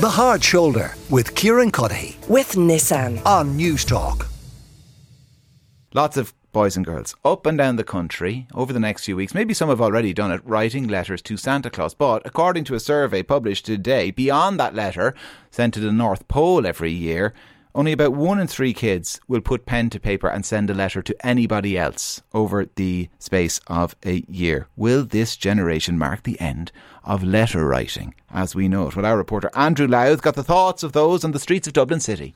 The Hard Shoulder with Kieran Cuddihy with Nissan. on Newstalk. Lots of boys and girls up and down the country over the next few weeks. Maybe some have already done it, writing letters to Santa Claus. But according to a survey published today, beyond that letter sent to the North Pole every year, only about one in three kids will put pen to paper and send a letter to anybody else over the space of a year. Will this generation mark the end of letter writing as we know it? Well, our reporter Andrew Louth got the thoughts of those on the streets of Dublin City.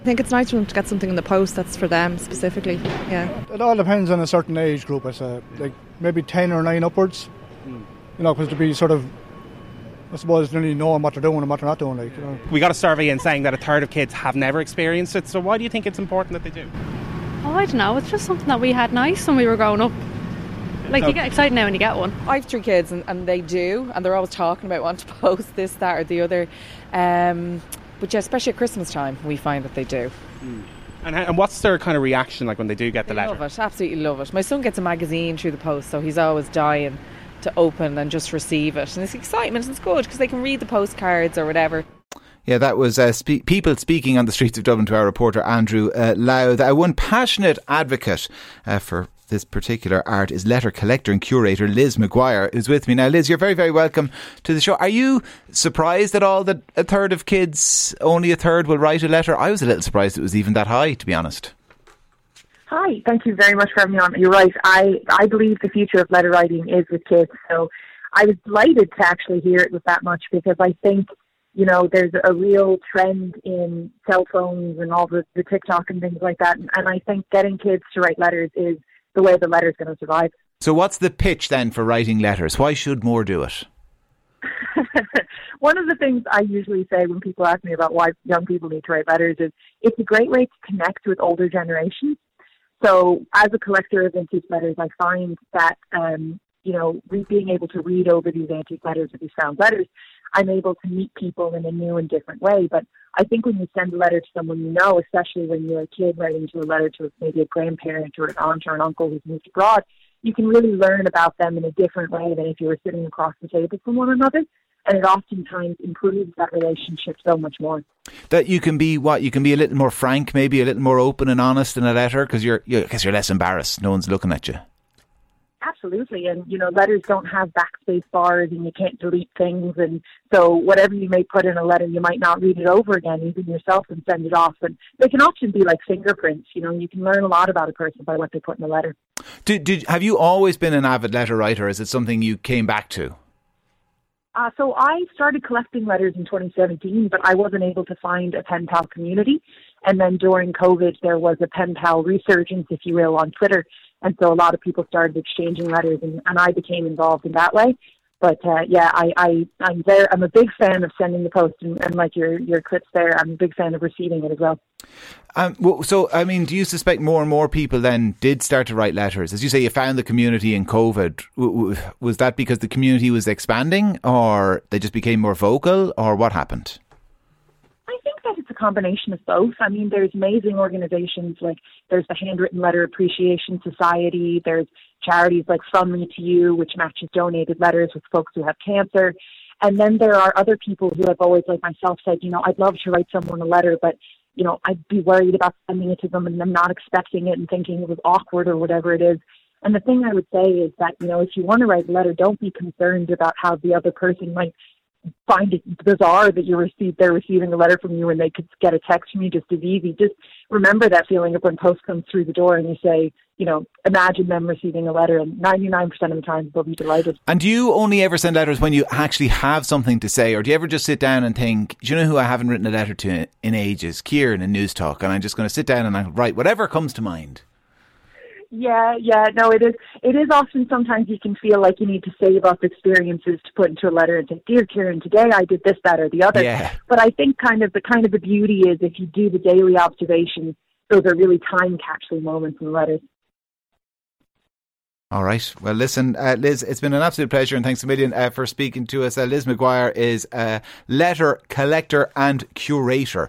I think it's nice for them to get something in the post that's for them specifically. Yeah. It all depends on a certain age group. I say, like maybe ten or nine upwards. Hmm. You know, because to be sort of, I suppose, really knowing what they're doing and what they're not doing. Like, you know. We got a survey in saying that a third of kids have never experienced it. So why do you think it's important that they do? Oh, I don't know. It's just something that we had nice when we were growing up. Like you get excited now when you get one. I have three kids and, and they do, and they're always talking about wanting to post this, that, or the other. Um, but yeah, especially at Christmas time, we find that they do. And, how- and what's their kind of reaction like when they do get the They letter? love it, absolutely love it. My son gets a magazine through the post, so he's always dying to open and just receive it. And it's excitement, and it's good because they can read the postcards or whatever. Yeah, that was uh, spe- people speaking on the streets of Dublin to our reporter Andrew uh, Louth. Uh, one passionate advocate uh, for this particular art is letter collector and curator Liz Maguire, who's with me now. Liz, you're very, very welcome to the show. Are you surprised at all that a third of kids, only a third, will write a letter? I was a little surprised it was even that high, to be honest. Hi, thank you very much for having me on. You're right. I, I believe the future of letter writing is with kids. So I was delighted to actually hear it was that much because I think, you know, there's a real trend in cell phones and all the, the TikTok and things like that. And, and I think getting kids to write letters is the way the letter's going to survive. So, what's the pitch then for writing letters? Why should more do it? One of the things I usually say when people ask me about why young people need to write letters is it's a great way to connect with older generations. So, as a collector of antique letters, I find that um, you know, re- being able to read over these antique letters or these found letters, I'm able to meet people in a new and different way. But I think when you send a letter to someone you know, especially when you're a kid writing to a letter to maybe a grandparent or an aunt or an uncle who's moved abroad, you can really learn about them in a different way than if you were sitting across the table from one another. And it oftentimes improves that relationship so much more. That you can be what you can be a little more frank, maybe a little more open and honest in a letter because you're because you're less embarrassed. No one's looking at you. Absolutely. And, you know, letters don't have backspace bars and you can't delete things. And so whatever you may put in a letter, you might not read it over again, even yourself, and send it off. And they can often be like fingerprints. You know, you can learn a lot about a person by what they put in a letter. Did, did have you always been an avid letter writer? Is it something you came back to? Uh, so I started collecting letters in 2017, but I wasn't able to find a pen pal community. And then during COVID, there was a pen pal resurgence, if you will, on Twitter. And so a lot of people started exchanging letters, and, and I became involved in that way. But uh, yeah, I, I I'm very I'm a big fan of sending the post, and, and like your your clips there, I'm a big fan of receiving it as well. Um, well, so, I mean, do you suspect more and more people then did start to write letters? As you say, you found the community in COVID. W- w- Was that because the community was expanding, or they just became more vocal, or what happened? I think that it's a combination of both. I mean, there's amazing organizations like there's the Handwritten Letter Appreciation Society. There's charities like From Me to You, which matches donated letters with folks who have cancer. And then there are other people who have always, like myself, said, you know, I'd love to write someone a letter, but you know, I'd be worried about sending it to them and them not expecting it and thinking it was awkward or whatever it is. And the thing I would say is that, you know, if you want to write a letter, don't be concerned about how the other person might find it bizarre that you receive they're receiving a letter from you and they could get a text from you just as easy. Just remember that feeling of when post comes through the door and you say, you know, imagine them receiving a letter and ninety nine percent of the time they'll be delighted. And do you only ever send letters when you actually have something to say, or do you ever just sit down and think, do you know who I haven't written a letter to in ages? Kieran in Newstalk, and I'm just going to sit down and I write whatever comes to mind. Yeah, yeah, no, it is. It is often sometimes you can feel like you need to save up experiences to put into a letter and say, "Dear Kieran, today I did this, that, or the other." Yeah. But I think kind of the kind of the beauty is if you do the daily observations, those are really time capsule moments in the letters. All right. Well, listen, uh, Liz, it's been an absolute pleasure, and thanks a million uh, for speaking to us. Uh, Liz Maguire is a letter collector and curator.